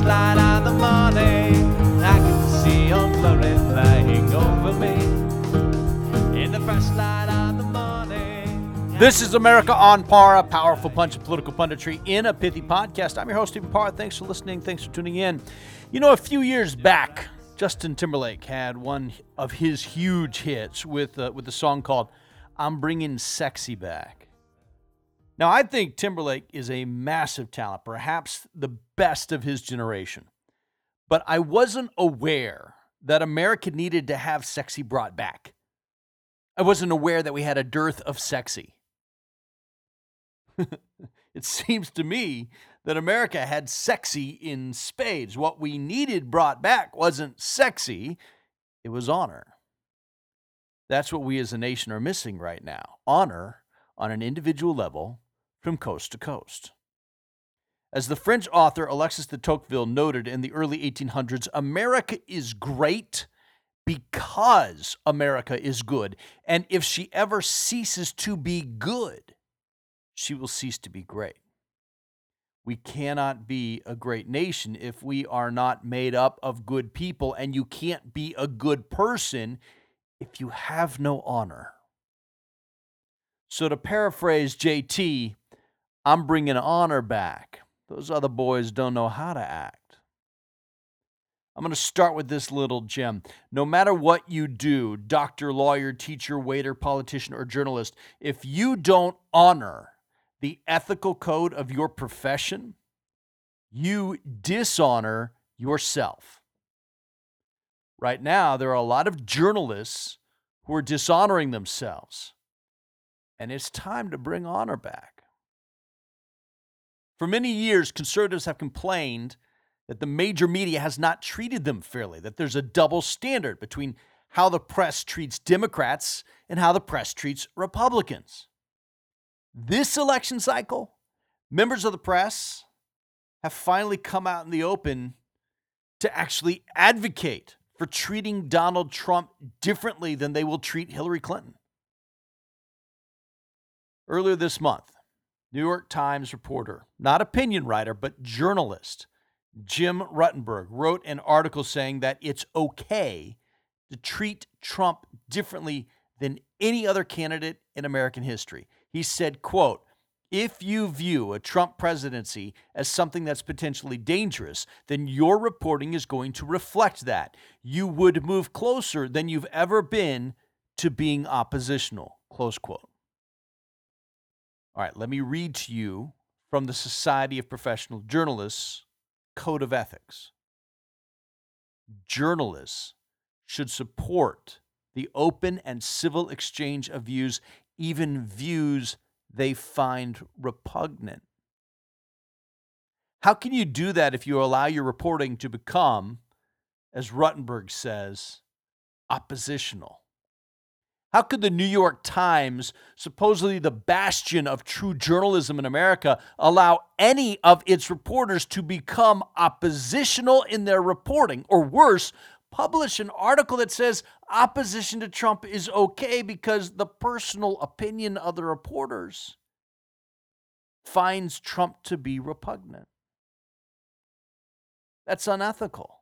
of the morning, I can see your glory flying over me. In the first light of the morning. This is America on Par, a powerful punch of political punditry in a pithy podcast. I'm your host, Stephen Parr. Thanks for listening. Thanks for tuning in. You know, a few years back, Justin Timberlake had one of his huge hits with uh, with a song called "I'm Bringing Sexy Back." Now, I think Timberlake is a massive talent, perhaps the best of his generation. But I wasn't aware that America needed to have sexy brought back. I wasn't aware that we had a dearth of sexy. it seems to me that America had sexy in spades. What we needed brought back wasn't sexy, it was honor. That's what we as a nation are missing right now honor on an individual level from coast to coast. As the French author Alexis de Tocqueville noted in the early 1800s, America is great because America is good. And if she ever ceases to be good, she will cease to be great. We cannot be a great nation if we are not made up of good people, and you can't be a good person if you have no honor. So, to paraphrase JT, I'm bringing honor back. Those other boys don't know how to act. I'm going to start with this little gem. No matter what you do, doctor, lawyer, teacher, waiter, politician, or journalist, if you don't honor the ethical code of your profession, you dishonor yourself. Right now, there are a lot of journalists who are dishonoring themselves, and it's time to bring honor back. For many years, conservatives have complained that the major media has not treated them fairly, that there's a double standard between how the press treats Democrats and how the press treats Republicans. This election cycle, members of the press have finally come out in the open to actually advocate for treating Donald Trump differently than they will treat Hillary Clinton. Earlier this month, New York Times reporter, not opinion writer, but journalist, Jim Rutenberg, wrote an article saying that it's okay to treat Trump differently than any other candidate in American history. He said, quote, if you view a Trump presidency as something that's potentially dangerous, then your reporting is going to reflect that. You would move closer than you've ever been to being oppositional. Close quote. All right, let me read to you from the Society of Professional Journalists Code of Ethics. Journalists should support the open and civil exchange of views, even views they find repugnant. How can you do that if you allow your reporting to become, as Rutenberg says, oppositional? How could the New York Times, supposedly the bastion of true journalism in America, allow any of its reporters to become oppositional in their reporting? Or worse, publish an article that says opposition to Trump is okay because the personal opinion of the reporters finds Trump to be repugnant. That's unethical.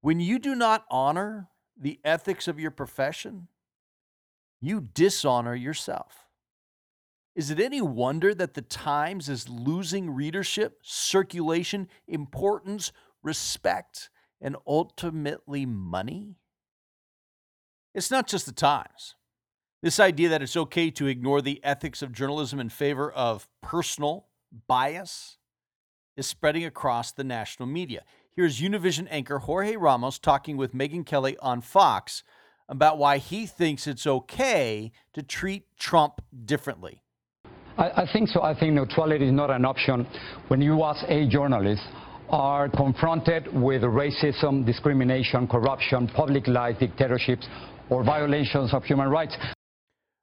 When you do not honor the ethics of your profession, you dishonor yourself. Is it any wonder that the Times is losing readership, circulation, importance, respect, and ultimately money? It's not just the Times. This idea that it's okay to ignore the ethics of journalism in favor of personal bias is spreading across the national media. Here's Univision anchor Jorge Ramos talking with Megyn Kelly on Fox about why he thinks it's okay to treat Trump differently. I, I think so. I think neutrality is not an option when you, as a journalist, are confronted with racism, discrimination, corruption, public lies, dictatorships, or violations of human rights.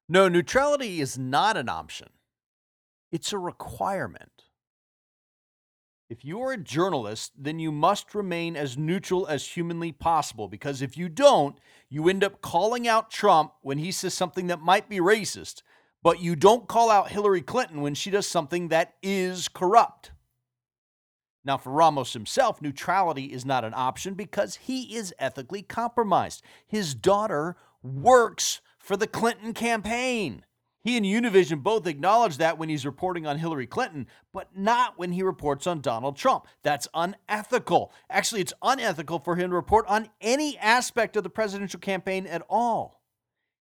No, neutrality is not an option, it's a requirement. If you're a journalist, then you must remain as neutral as humanly possible because if you don't, you end up calling out Trump when he says something that might be racist, but you don't call out Hillary Clinton when she does something that is corrupt. Now, for Ramos himself, neutrality is not an option because he is ethically compromised. His daughter works for the Clinton campaign. He and Univision both acknowledge that when he's reporting on Hillary Clinton, but not when he reports on Donald Trump. That's unethical. Actually, it's unethical for him to report on any aspect of the presidential campaign at all.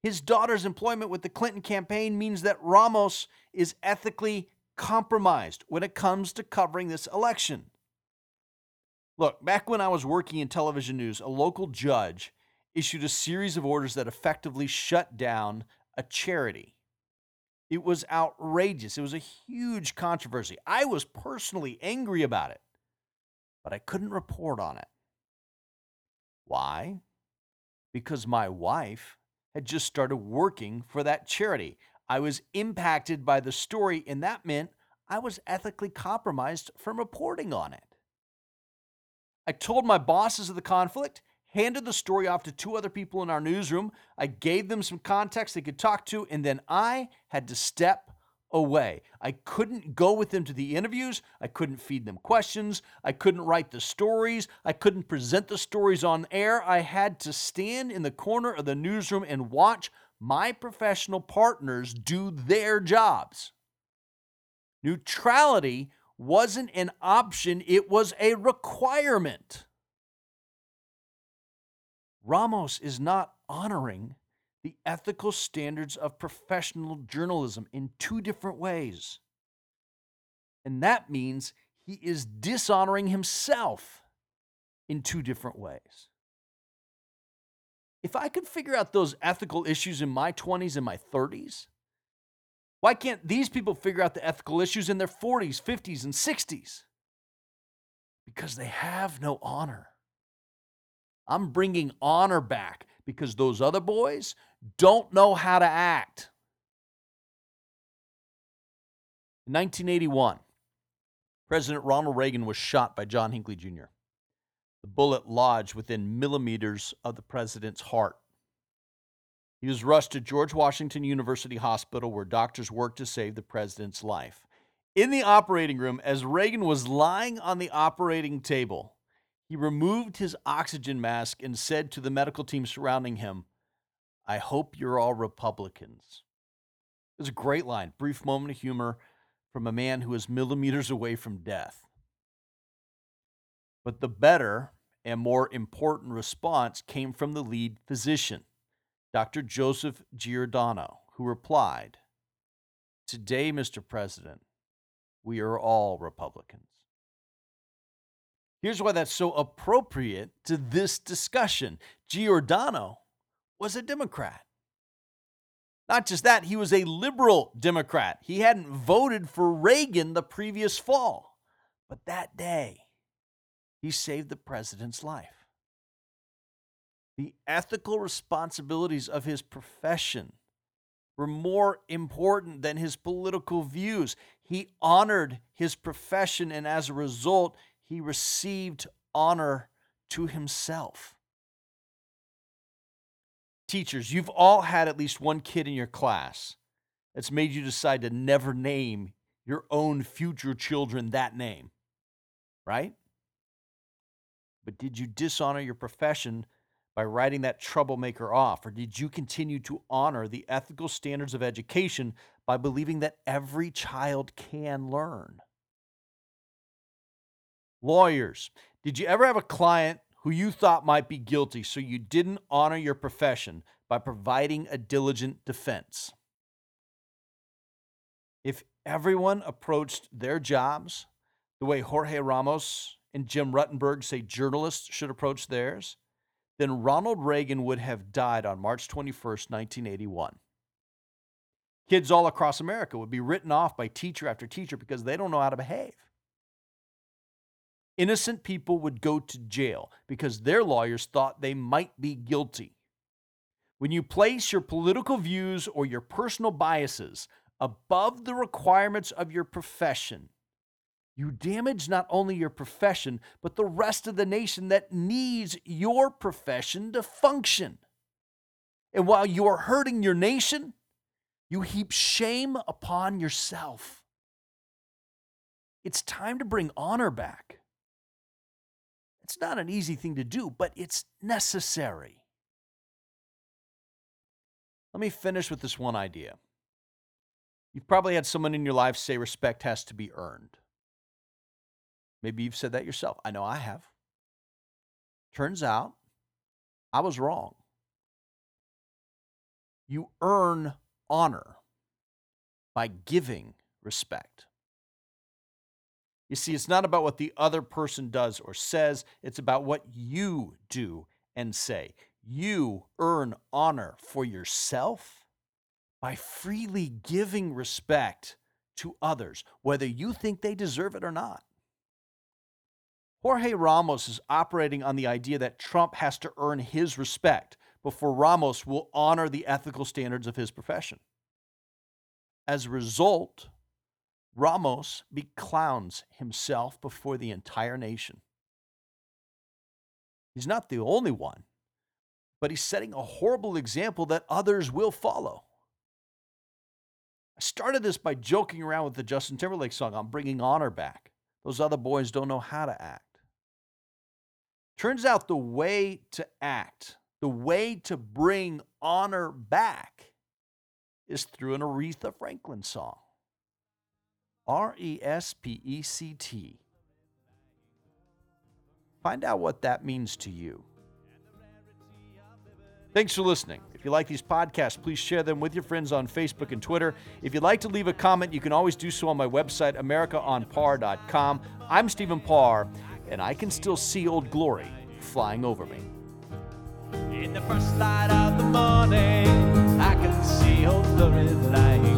His daughter's employment with the Clinton campaign means that Ramos is ethically compromised when it comes to covering this election. Look, back when I was working in television news, a local judge issued a series of orders that effectively shut down a charity. It was outrageous. It was a huge controversy. I was personally angry about it, but I couldn't report on it. Why? Because my wife had just started working for that charity. I was impacted by the story, and that meant I was ethically compromised from reporting on it. I told my bosses of the conflict, handed the story off to two other people in our newsroom. I gave them some context they could talk to, and then I had to step away. I couldn't go with them to the interviews. I couldn't feed them questions. I couldn't write the stories. I couldn't present the stories on air. I had to stand in the corner of the newsroom and watch my professional partners do their jobs. Neutrality wasn't an option, it was a requirement. Ramos is not honoring the ethical standards of professional journalism in two different ways. And that means he is dishonoring himself in two different ways. If I could figure out those ethical issues in my 20s and my 30s, why can't these people figure out the ethical issues in their 40s, 50s, and 60s? Because they have no honor. I'm bringing honor back because those other boys don't know how to act. In 1981, President Ronald Reagan was shot by John Hinckley Jr. The bullet lodged within millimeters of the president's heart. He was rushed to George Washington University Hospital where doctors worked to save the president's life. In the operating room, as Reagan was lying on the operating table, he removed his oxygen mask and said to the medical team surrounding him, I hope you're all Republicans. It was a great line, brief moment of humor from a man who is millimeters away from death. But the better and more important response came from the lead physician. Dr. Joseph Giordano, who replied, Today, Mr. President, we are all Republicans. Here's why that's so appropriate to this discussion Giordano was a Democrat. Not just that, he was a liberal Democrat. He hadn't voted for Reagan the previous fall. But that day, he saved the president's life the ethical responsibilities of his profession were more important than his political views. He honored his profession, and as a result, he received honor to himself. Teachers, you've all had at least one kid in your class that's made you decide to never name your own future children that name, right? But did you dishonor your profession by writing that troublemaker off? Or did you continue to honor the ethical standards of education by believing that every child can learn? Lawyers, did you ever have a client who you thought might be guilty so you didn't honor your profession by providing a diligent defense? If everyone approached their jobs the way Jorge Ramos and Jim Rutenberg say journalists should approach theirs, then Ronald Reagan would have died on March 21st, 1981. Kids all across America would be written off by teacher after teacher because they don't know how to behave. Innocent people would go to jail because their lawyers thought they might be guilty. When you place your political views or your personal biases above the requirements of your profession, you damage not only your profession, but the rest of the nation that needs your profession to function. And while you are hurting your nation, you heap shame upon yourself. It's time to bring honor back. It's not an easy thing to do, but it's necessary. Let me finish with this one idea. You've probably had someone in your life say respect has to be earned. Maybe you've said that yourself. I know I have. Turns out I was wrong. You earn honor by giving respect. You see, it's not about what the other person does or says, it's about what you do and say. You earn honor for yourself by freely giving respect to others, whether you think they deserve it or not. Jorge Ramos is operating on the idea that Trump has to earn his respect before Ramos will honor the ethical standards of his profession. As a result, Ramos beclowns himself before the entire nation. He's not the only one, but he's setting a horrible example that others will follow. I started this by joking around with the Justin Timberlake song, I'm bringing honor back. Those other boys don't know how to act. Turns out the way to act, the way to bring honor back, is through an Aretha Franklin song. R E S P E C T. Find out what that means to you. Thanks for listening. If you like these podcasts, please share them with your friends on Facebook and Twitter. If you'd like to leave a comment, you can always do so on my website, AmericaOnPar.com. I'm Stephen Parr, and I can still see Old Glory flying over me. In the first light of the morning, I can see Old Glory light.